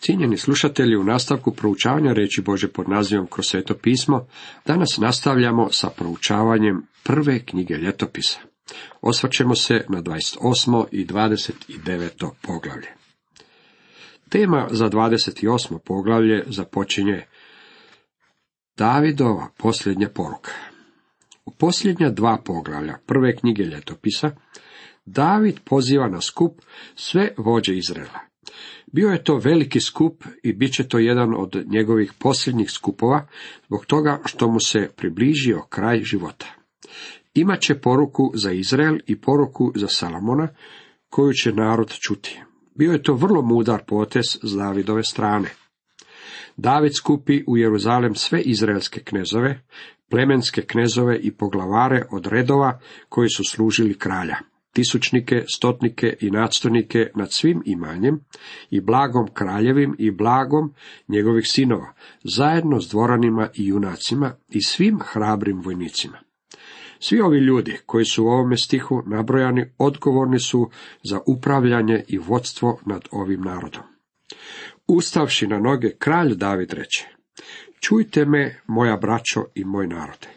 Cijenjeni slušatelji, u nastavku proučavanja reći Bože pod nazivom kroz sveto pismo, danas nastavljamo sa proučavanjem prve knjige ljetopisa. Osvrćemo se na 28. i 29. poglavlje. Tema za 28. poglavlje započinje Davidova posljednja poruka. U posljednja dva poglavlja prve knjige ljetopisa, David poziva na skup sve vođe Izrela. Bio je to veliki skup i bit će to jedan od njegovih posljednjih skupova, zbog toga što mu se približio kraj života. Imaće poruku za Izrael i poruku za Salomona, koju će narod čuti. Bio je to vrlo mudar potez s Davidove strane. David skupi u Jeruzalem sve izraelske knezove, plemenske knezove i poglavare od redova koji su služili kralja tisućnike, stotnike i nadstojnike nad svim imanjem i blagom kraljevim i blagom njegovih sinova, zajedno s dvoranima i junacima i svim hrabrim vojnicima. Svi ovi ljudi koji su u ovome stihu nabrojani odgovorni su za upravljanje i vodstvo nad ovim narodom. Ustavši na noge kralj David reče, čujte me, moja braćo i moj narode.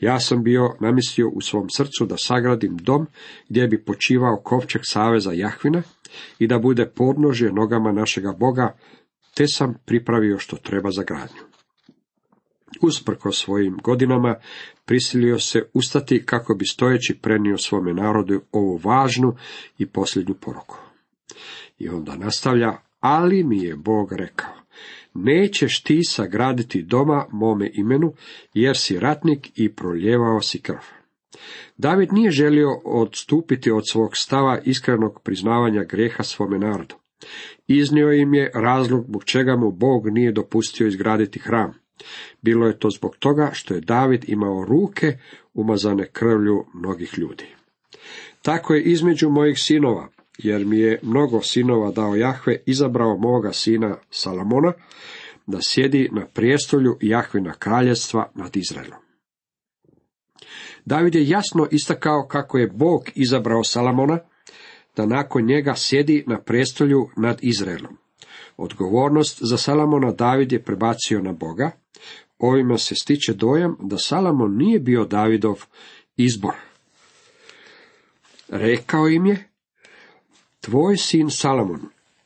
Ja sam bio namislio u svom srcu da sagradim dom gdje bi počivao kovčeg saveza Jahvina i da bude podnožje nogama našega Boga, te sam pripravio što treba za gradnju. Usprko svojim godinama prisilio se ustati kako bi stojeći prenio svome narodu ovu važnu i posljednju poruku. I onda nastavlja, ali mi je Bog rekao, nećeš ti sagraditi doma mome imenu, jer si ratnik i proljevao si krv. David nije želio odstupiti od svog stava iskrenog priznavanja greha svome narodu. Iznio im je razlog zbog čega mu Bog nije dopustio izgraditi hram. Bilo je to zbog toga što je David imao ruke umazane krvlju mnogih ljudi. Tako je između mojih sinova, jer mi je mnogo sinova dao Jahve, izabrao moga sina Salamona, da sjedi na prijestolju Jahvina kraljevstva nad Izraelom. David je jasno istakao kako je Bog izabrao Salamona, da nakon njega sjedi na prijestolju nad Izraelom. Odgovornost za Salamona David je prebacio na Boga, ovima se stiče dojam da Salamon nije bio Davidov izbor. Rekao im je, tvoj sin Salamon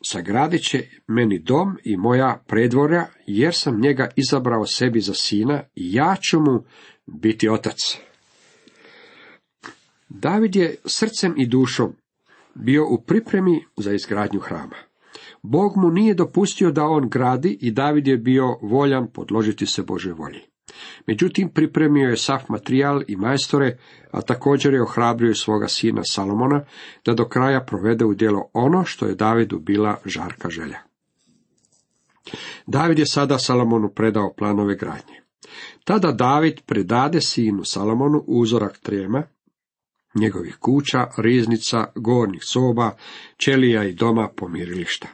sagradit će meni dom i moja predvorja, jer sam njega izabrao sebi za sina i ja ću mu biti otac. David je srcem i dušom bio u pripremi za izgradnju hrama. Bog mu nije dopustio da on gradi i David je bio voljan podložiti se Božoj volji. Međutim, pripremio je sav materijal i majstore, a također je ohrabrio svoga sina Salomona da do kraja provede u djelo ono što je Davidu bila žarka želja. David je sada Salomonu predao planove gradnje. Tada David predade sinu Salomonu uzorak trema, njegovih kuća, riznica, gornjih soba, ćelija i doma pomirilišta.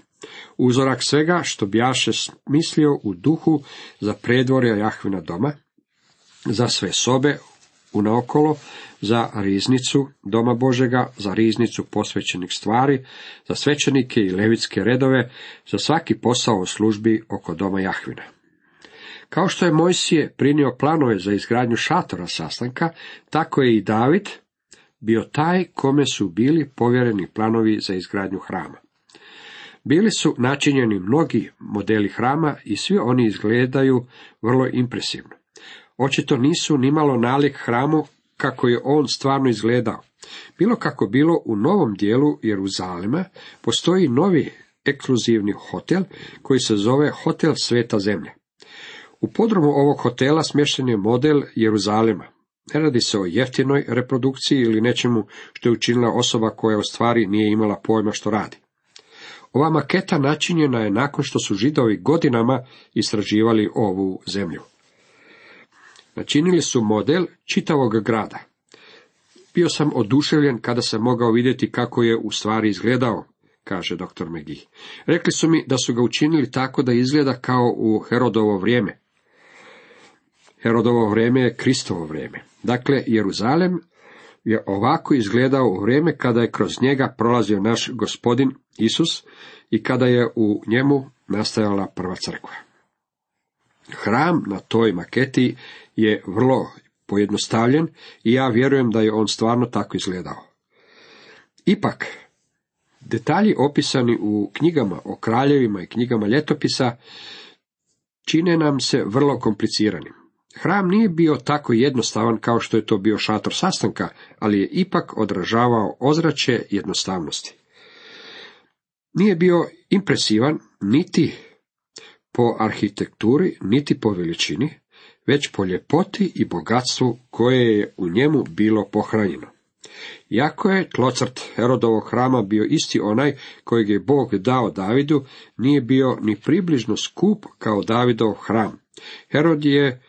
Uzorak svega što bjaše mislio u duhu za predvorja Jahvina doma, za sve sobe unaokolo, za riznicu doma Božega, za riznicu posvećenih stvari, za svećenike i levitske redove, za svaki posao u službi oko doma Jahvina. Kao što je Mojsije prinio planove za izgradnju šatora sastanka, tako je i David bio taj kome su bili povjereni planovi za izgradnju hrama. Bili su načinjeni mnogi modeli hrama i svi oni izgledaju vrlo impresivno. Očito nisu nimalo nalik hramu kako je on stvarno izgledao. Bilo kako bilo, u novom dijelu Jeruzalema postoji novi ekskluzivni hotel koji se zove Hotel Sveta Zemlja. U podrumu ovog hotela smješten je model Jeruzalema. Ne radi se o jeftinoj reprodukciji ili nečemu što je učinila osoba koja u stvari nije imala pojma što radi. Ova maketa načinjena je nakon što su židovi godinama istraživali ovu zemlju. Načinili su model čitavog grada. Bio sam oduševljen kada sam mogao vidjeti kako je u stvari izgledao, kaže dr. Megi. Rekli su mi da su ga učinili tako da izgleda kao u Herodovo vrijeme. Herodovo vrijeme je Kristovo vrijeme. Dakle, Jeruzalem je ovako izgledao u vrijeme kada je kroz njega prolazio naš gospodin Isus i kada je u njemu nastajala prva crkva. Hram na toj maketi je vrlo pojednostavljen i ja vjerujem da je on stvarno tako izgledao. Ipak, detalji opisani u knjigama o kraljevima i knjigama ljetopisa čine nam se vrlo kompliciranim. Hram nije bio tako jednostavan kao što je to bio šator sastanka, ali je ipak odražavao ozračje jednostavnosti. Nije bio impresivan niti po arhitekturi, niti po veličini, već po ljepoti i bogatstvu koje je u njemu bilo pohranjeno. Iako je tlocrt Herodovog hrama bio isti onaj kojeg je Bog dao Davidu, nije bio ni približno skup kao Davidov hram. Herod je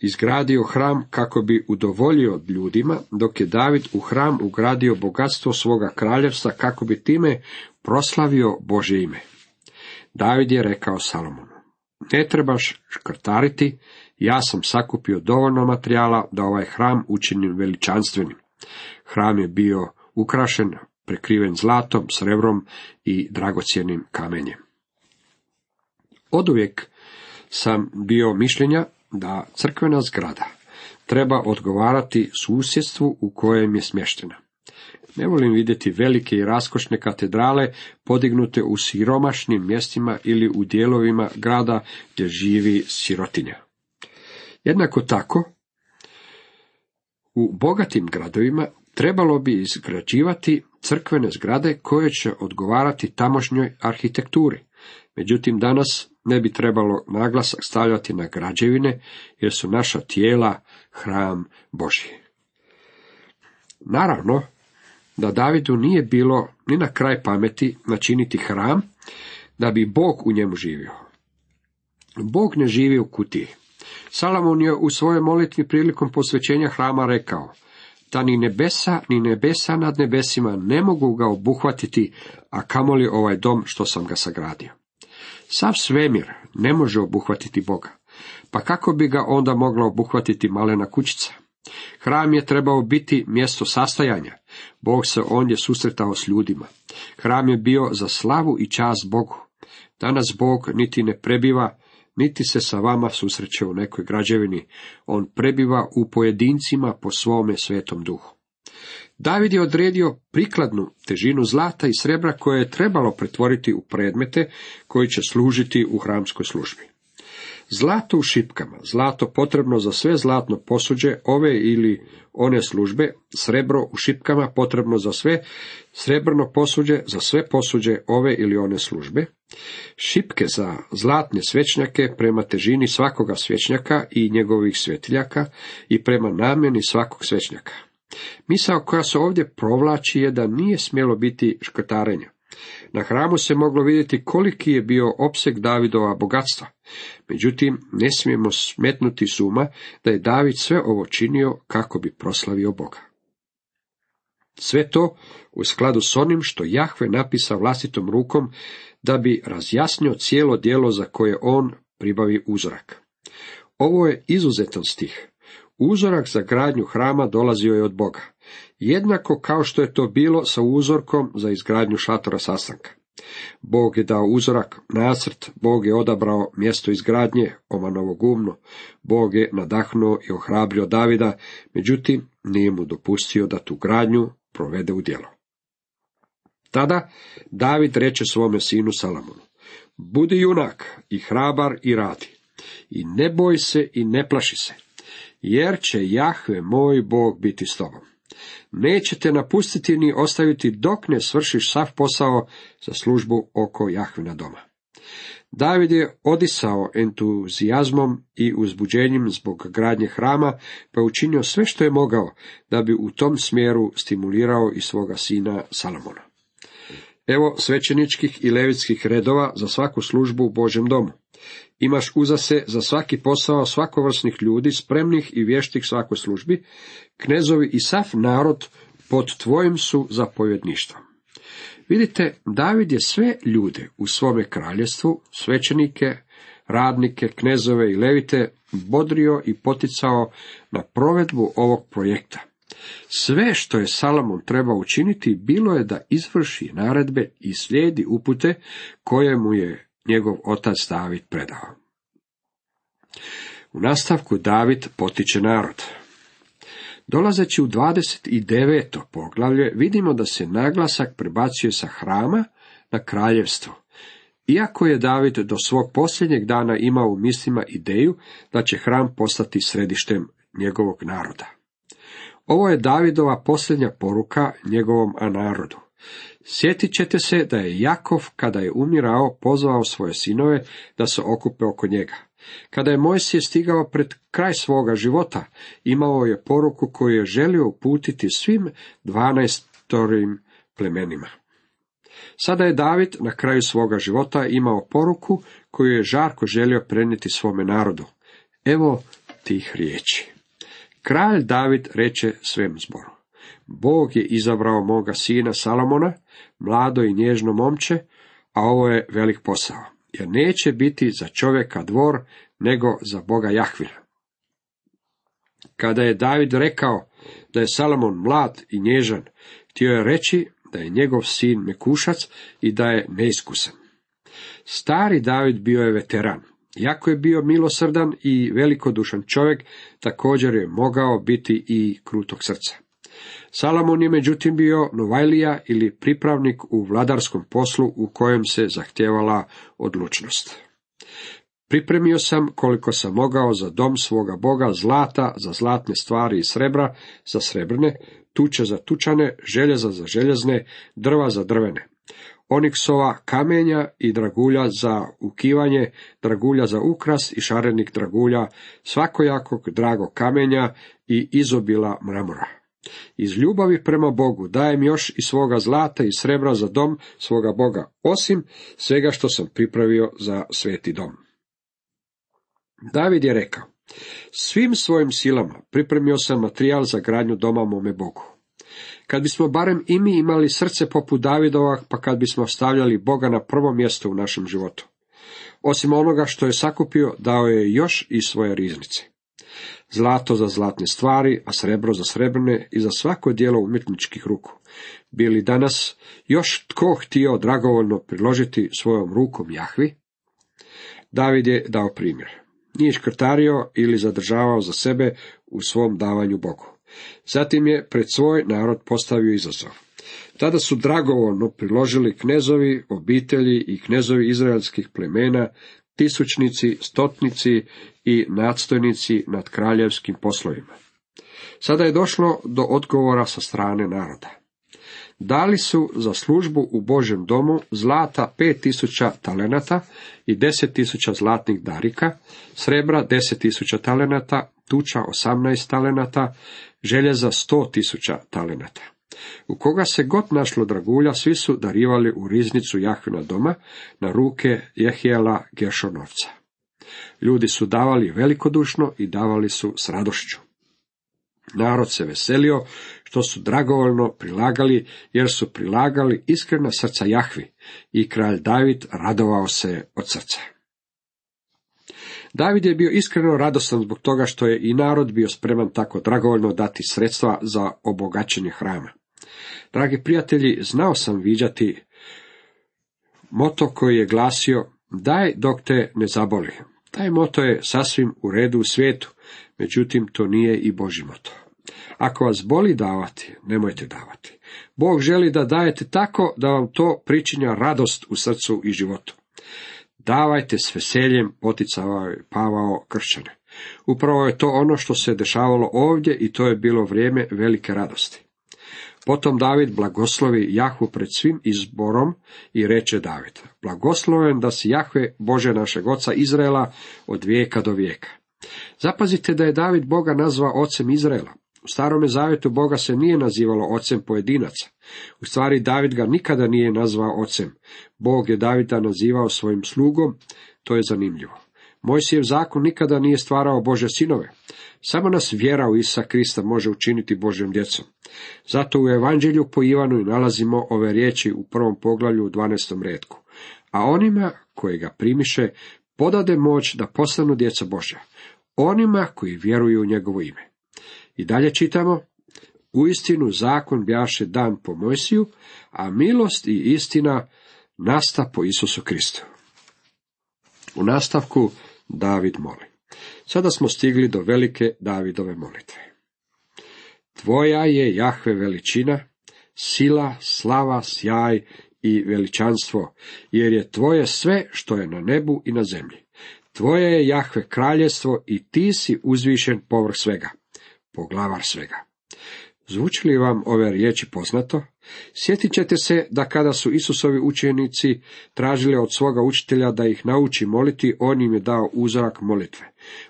izgradio hram kako bi udovoljio ljudima, dok je David u hram ugradio bogatstvo svoga kraljevstva kako bi time proslavio Bože ime. David je rekao Salomonu, ne trebaš škrtariti, ja sam sakupio dovoljno materijala da ovaj hram učinim veličanstvenim. Hram je bio ukrašen, prekriven zlatom, srebrom i dragocjenim kamenjem. Oduvijek sam bio mišljenja da crkvena zgrada treba odgovarati susjedstvu u kojem je smještena. Ne volim vidjeti velike i raskošne katedrale podignute u siromašnim mjestima ili u dijelovima grada gdje živi sirotinja. Jednako tako, u bogatim gradovima trebalo bi izgrađivati crkvene zgrade koje će odgovarati tamošnjoj arhitekturi. Međutim, danas ne bi trebalo naglasak stavljati na građevine, jer su naša tijela hram Božji. Naravno, da Davidu nije bilo ni na kraj pameti načiniti hram, da bi Bog u njemu živio. Bog ne živi u kutiji. Salamon je u svojoj molitvi prilikom posvećenja hrama rekao, da ni nebesa, ni nebesa nad nebesima ne mogu ga obuhvatiti, a kamoli ovaj dom što sam ga sagradio. Sav svemir ne može obuhvatiti Boga. Pa kako bi ga onda mogla obuhvatiti malena kućica? Hram je trebao biti mjesto sastajanja. Bog se ondje susretao s ljudima. Hram je bio za slavu i čast Bogu. Danas Bog niti ne prebiva, niti se sa vama susreće u nekoj građevini. On prebiva u pojedincima po svome svetom duhu. David je odredio prikladnu težinu zlata i srebra koje je trebalo pretvoriti u predmete koji će služiti u hramskoj službi. Zlato u šipkama, zlato potrebno za sve zlatno posuđe ove ili one službe, srebro u šipkama potrebno za sve srebrno posuđe, za sve posuđe ove ili one službe, šipke za zlatne svećnjake prema težini svakoga svećnjaka i njegovih svetiljaka i prema namjeni svakog svećnjaka. Misao koja se ovdje provlači je da nije smjelo biti škrtarenja. Na hramu se moglo vidjeti koliki je bio opseg Davidova bogatstva. Međutim, ne smijemo smetnuti suma da je David sve ovo činio kako bi proslavio Boga. Sve to u skladu s onim što Jahve napisa vlastitom rukom da bi razjasnio cijelo djelo za koje on pribavi uzorak. Ovo je izuzetan stih. Uzorak za gradnju hrama dolazio je od Boga, jednako kao što je to bilo sa uzorkom za izgradnju šatora sastanka. Bog je dao uzorak, nacrt, Bog je odabrao mjesto izgradnje, Omanovo gumno, Bog je nadahnuo i ohrabrio Davida, međutim nije mu dopustio da tu gradnju provede u djelo. Tada David reče svome sinu Salamonu, budi junak i hrabar i radi, i ne boj se i ne plaši se, jer će Jahve moj Bog biti s tobom. Nećete napustiti ni ostaviti dok ne svršiš sav posao za službu oko Jahvina doma. David je odisao entuzijazmom i uzbuđenjem zbog gradnje hrama, pa učinio sve što je mogao da bi u tom smjeru stimulirao i svoga sina Salomona. Evo svećeničkih i levitskih redova za svaku službu u Božem domu. Imaš uzase za svaki posao svakovrsnih ljudi, spremnih i vještih svakoj službi, knezovi i sav narod pod tvojim su zapovjedništvom. Vidite, David je sve ljude u svome kraljestvu, svećenike, radnike, knezove i levite, bodrio i poticao na provedbu ovog projekta. Sve što je Salomon trebao učiniti bilo je da izvrši naredbe i slijedi upute koje mu je njegov otac David predao. U nastavku David potiče narod. Dolazeći u 29. poglavlje vidimo da se naglasak prebacuje sa hrama na kraljevstvo. Iako je David do svog posljednjeg dana imao u mislima ideju da će hram postati središtem njegovog naroda. Ovo je Davidova posljednja poruka njegovom narodu. Sjetit ćete se da je Jakov, kada je umirao, pozvao svoje sinove da se okupe oko njega. Kada je Mojsije stigao pred kraj svoga života, imao je poruku koju je želio uputiti svim dvanaestorim plemenima. Sada je David na kraju svoga života imao poruku koju je žarko želio prenijeti svome narodu. Evo tih riječi. Kralj David reče svem zboru. Bog je izabrao moga sina Salomona, mlado i nježno momče, a ovo je velik posao, jer neće biti za čovjeka dvor, nego za Boga Jahvila. Kada je David rekao da je Salomon mlad i nježan, htio je reći da je njegov sin mekušac i da je neiskusan. Stari David bio je veteran. Jako je bio milosrdan i velikodušan čovjek, također je mogao biti i krutog srca. Salomon je međutim bio novajlija ili pripravnik u vladarskom poslu u kojem se zahtijevala odlučnost. Pripremio sam koliko sam mogao za dom svoga Boga zlata za zlatne stvari i srebra za srebrne, tuče za tučane, željeza za željezne, drva za drvene. Oniksova kamenja i dragulja za ukivanje, dragulja za ukras i šarenih dragulja, svakojakog drago kamenja i izobila mramora. Iz ljubavi prema Bogu dajem još i svoga zlata i srebra za dom svoga Boga, osim svega što sam pripravio za sveti dom. David je rekao, svim svojim silama pripremio sam materijal za gradnju doma mome Bogu. Kad bismo barem i mi imali srce poput Davidova, pa kad bismo stavljali Boga na prvo mjesto u našem životu. Osim onoga što je sakupio, dao je još i svoje riznice. Zlato za zlatne stvari, a srebro za srebrne i za svako dijelo umjetničkih ruku. Bili danas još tko htio dragovoljno priložiti svojom rukom Jahvi? David je dao primjer nije škrtario ili zadržavao za sebe u svom davanju Bogu. Zatim je pred svoj narod postavio izazov. Tada su dragovoljno priložili knezovi, obitelji i knezovi izraelskih plemena, tisućnici, stotnici i nadstojnici nad kraljevskim poslovima. Sada je došlo do odgovora sa strane naroda. Dali su za službu u Božem domu zlata pet tisuća talenata i deset tisuća zlatnih darika, srebra deset tisuća talenata, tuča osamnaest talenata, željeza sto tisuća talenata. U koga se god našlo dragulja, svi su darivali u riznicu Jahvina doma na ruke Jehijela Gešonovca. Ljudi su davali velikodušno i davali su s radošću. Narod se veselio što su dragovoljno prilagali, jer su prilagali iskrena srca Jahvi i kralj David radovao se od srca. David je bio iskreno radostan zbog toga što je i narod bio spreman tako dragovoljno dati sredstva za obogaćenje hrama. Dragi prijatelji, znao sam viđati moto koji je glasio daj dok te ne zaboli. Taj moto je sasvim u redu u svijetu, međutim to nije i Boži moto. Ako vas boli davati, nemojte davati. Bog želi da dajete tako da vam to pričinja radost u srcu i životu. Davajte s veseljem, poticavao je Pavao kršćane. Upravo je to ono što se dešavalo ovdje i to je bilo vrijeme velike radosti. Potom David blagoslovi Jahvu pred svim izborom i reče David, blagosloven da si Jahve Bože našeg oca Izraela od vijeka do vijeka. Zapazite da je David Boga nazvao ocem Izraela. U starome zavjetu Boga se nije nazivalo ocem pojedinaca. U stvari David ga nikada nije nazvao ocem. Bog je Davida nazivao svojim slugom, to je zanimljivo. Mojsijev zakon nikada nije stvarao Bože sinove. Samo nas vjera u Isa Krista može učiniti Božjom djecom. Zato u Evanđelju po Ivanu nalazimo ove riječi u prvom poglavlju u 12. redku. A onima koji ga primiše, podade moć da postanu djeca Božja. Onima koji vjeruju u njegovo ime. I dalje čitamo, uistinu zakon bjaše dan po Mojsiju, a milost i istina nasta po Isusu Kristu. U nastavku David moli. Sada smo stigli do velike Davidove molitve. Tvoja je Jahve veličina, sila, slava, sjaj i veličanstvo, jer je tvoje sve što je na nebu i na zemlji. Tvoje je Jahve kraljestvo i ti si uzvišen povrh svega, poglavar svega. Zvuči li vam ove riječi poznato? Sjetit ćete se da kada su Isusovi učenici tražili od svoga učitelja da ih nauči moliti, on im je dao uzorak molitve.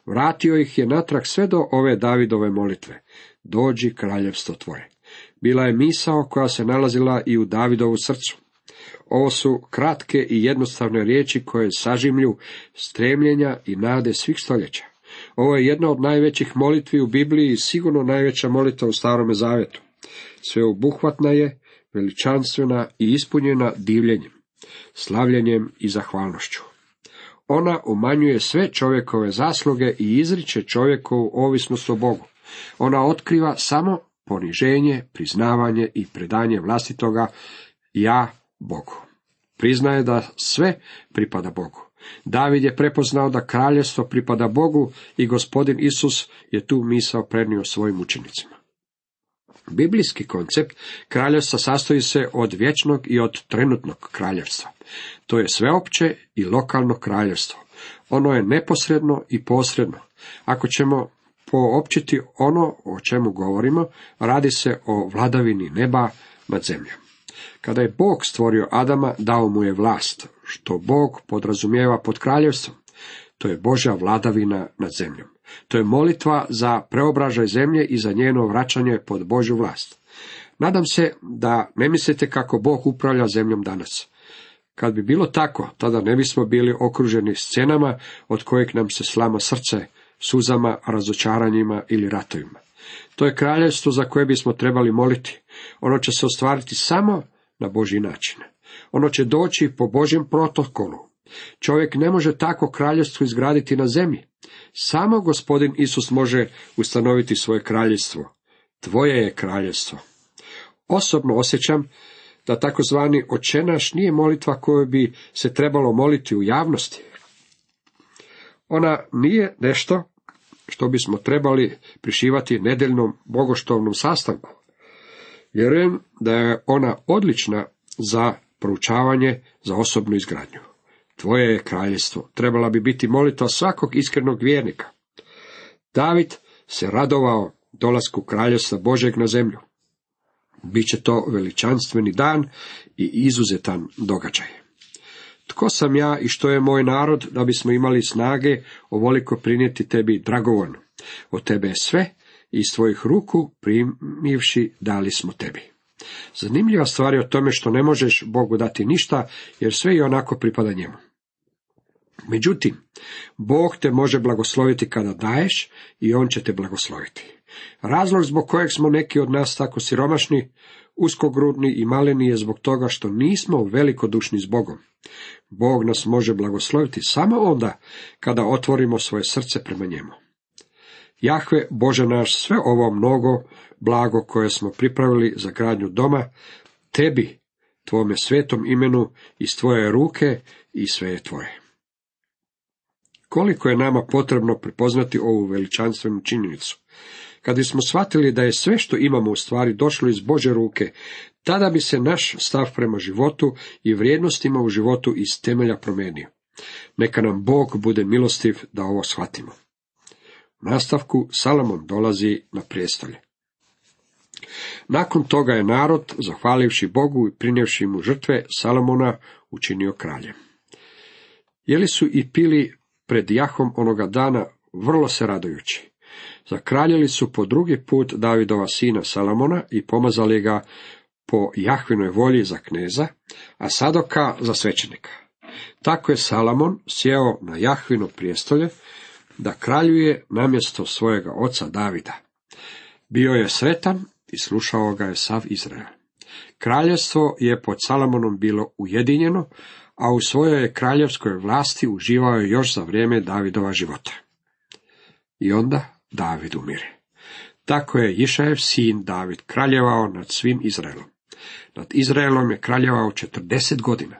Vratio ih je natrag sve do ove Davidove molitve. Dođi kraljevstvo tvoje. Bila je misao koja se nalazila i u Davidovu srcu. Ovo su kratke i jednostavne riječi koje sažimlju stremljenja i nade svih stoljeća. Ovo je jedna od najvećih molitvi u Bibliji i sigurno najveća molitva u Starome Zavetu. Sveobuhvatna je, veličanstvena i ispunjena divljenjem, slavljenjem i zahvalnošću. Ona umanjuje sve čovjekove zasluge i izriče čovjekovu ovisnost o Bogu. Ona otkriva samo poniženje, priznavanje i predanje vlastitoga ja Bogu. Priznaje da sve pripada Bogu. David je prepoznao da kraljevstvo pripada Bogu i gospodin Isus je tu misao prenio svojim učenicima. Biblijski koncept kraljevstva sastoji se od vječnog i od trenutnog kraljevstva. To je sveopće i lokalno kraljevstvo. Ono je neposredno i posredno. Ako ćemo poopćiti ono o čemu govorimo, radi se o vladavini neba nad zemljom. Kada je Bog stvorio Adama, dao mu je vlast, što Bog podrazumijeva pod kraljevstvom. To je Božja vladavina nad zemljom. To je molitva za preobražaj zemlje i za njeno vraćanje pod Božju vlast. Nadam se da ne mislite kako Bog upravlja zemljom danas. Kad bi bilo tako, tada ne bismo bili okruženi scenama od kojeg nam se slama srce, suzama, razočaranjima ili ratovima. To je kraljevstvo za koje bismo trebali moliti. Ono će se ostvariti samo na Božji način. Ono će doći po Božjem protokolu. Čovjek ne može tako kraljevstvo izgraditi na zemlji. Samo gospodin Isus može ustanoviti svoje kraljevstvo. Tvoje je kraljevstvo. Osobno osjećam da takozvani očenaš nije molitva koju bi se trebalo moliti u javnosti. Ona nije nešto što bismo trebali prišivati nedeljnom bogoštovnom sastanku. Vjerujem da je ona odlična za proučavanje, za osobnu izgradnju. Tvoje je kraljevstvo. Trebala bi biti molitva svakog iskrenog vjernika. David se radovao dolasku kraljevstva Božeg na zemlju. Biće to veličanstveni dan i izuzetan događaj. Tko sam ja i što je moj narod da bismo imali snage ovoliko prinijeti tebi dragovoljno? Od tebe je sve i iz tvojih ruku primivši dali smo tebi. Zanimljiva stvar je o tome što ne možeš Bogu dati ništa, jer sve i onako pripada njemu. Međutim, Bog te može blagosloviti kada daješ i On će te blagosloviti. Razlog zbog kojeg smo neki od nas tako siromašni, uskogrudni i maleni je zbog toga što nismo velikodušni s Bogom. Bog nas može blagosloviti samo onda kada otvorimo svoje srce prema njemu. Jahve, Bože naš, sve ovo mnogo blago koje smo pripravili za gradnju doma, tebi, tvome svetom imenu, iz tvoje ruke i sve je tvoje. Koliko je nama potrebno prepoznati ovu veličanstvenu činjenicu? Kad bismo shvatili da je sve što imamo u stvari došlo iz Bože ruke, tada bi se naš stav prema životu i vrijednostima u životu iz temelja promijenio. Neka nam Bog bude milostiv da ovo shvatimo. Nastavku Salomon dolazi na prijestolje. Nakon toga je narod, zahvalivši Bogu i prinjevši mu žrtve, Salomona učinio kraljem. Jeli su i pili pred Jahom onoga dana vrlo se radujući. Zakraljili su po drugi put Davidova sina Salamona i pomazali ga po Jahvinoj volji za kneza, a Sadoka za svećenika. Tako je Salamon sjeo na Jahvino prijestolje, da kraljuje namjesto svojega oca Davida. Bio je sretan i slušao ga je sav Izrael. Kraljevstvo je pod Salamonom bilo ujedinjeno, a u svojoj kraljevskoj vlasti uživao je još za vrijeme Davidova života. I onda David umire. Tako je Išajev sin David kraljevao nad svim Izraelom. Nad Izraelom je kraljevao četrdeset godina.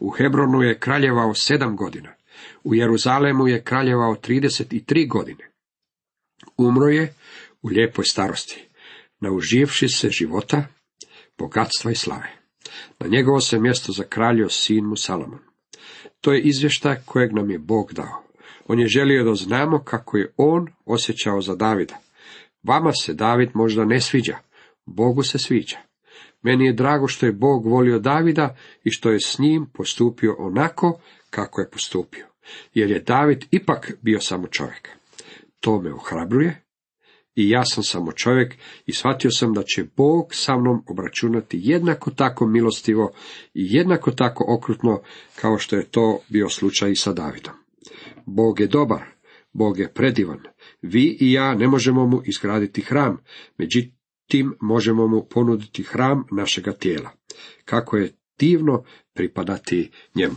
U Hebronu je kraljevao sedam godina. U Jeruzalemu je kraljevao trideset i tri godine. Umro je u lijepoj starosti, nauživši se života, bogatstva i slave. Na njegovo se mjesto zakraljio sin mu Salomon. To je izvještaj kojeg nam je Bog dao. On je želio da znamo kako je on osjećao za Davida. Vama se David možda ne sviđa, Bogu se sviđa. Meni je drago što je Bog volio Davida i što je s njim postupio onako kako je postupio, jer je David ipak bio samo čovjek. To me ohrabruje i ja sam samo čovjek i shvatio sam da će Bog sa mnom obračunati jednako tako milostivo i jednako tako okrutno kao što je to bio slučaj sa Davidom. Bog je dobar, Bog je predivan. Vi i ja ne možemo mu izgraditi hram, međutim možemo mu ponuditi hram našega tijela. Kako je divno pripadati njemu.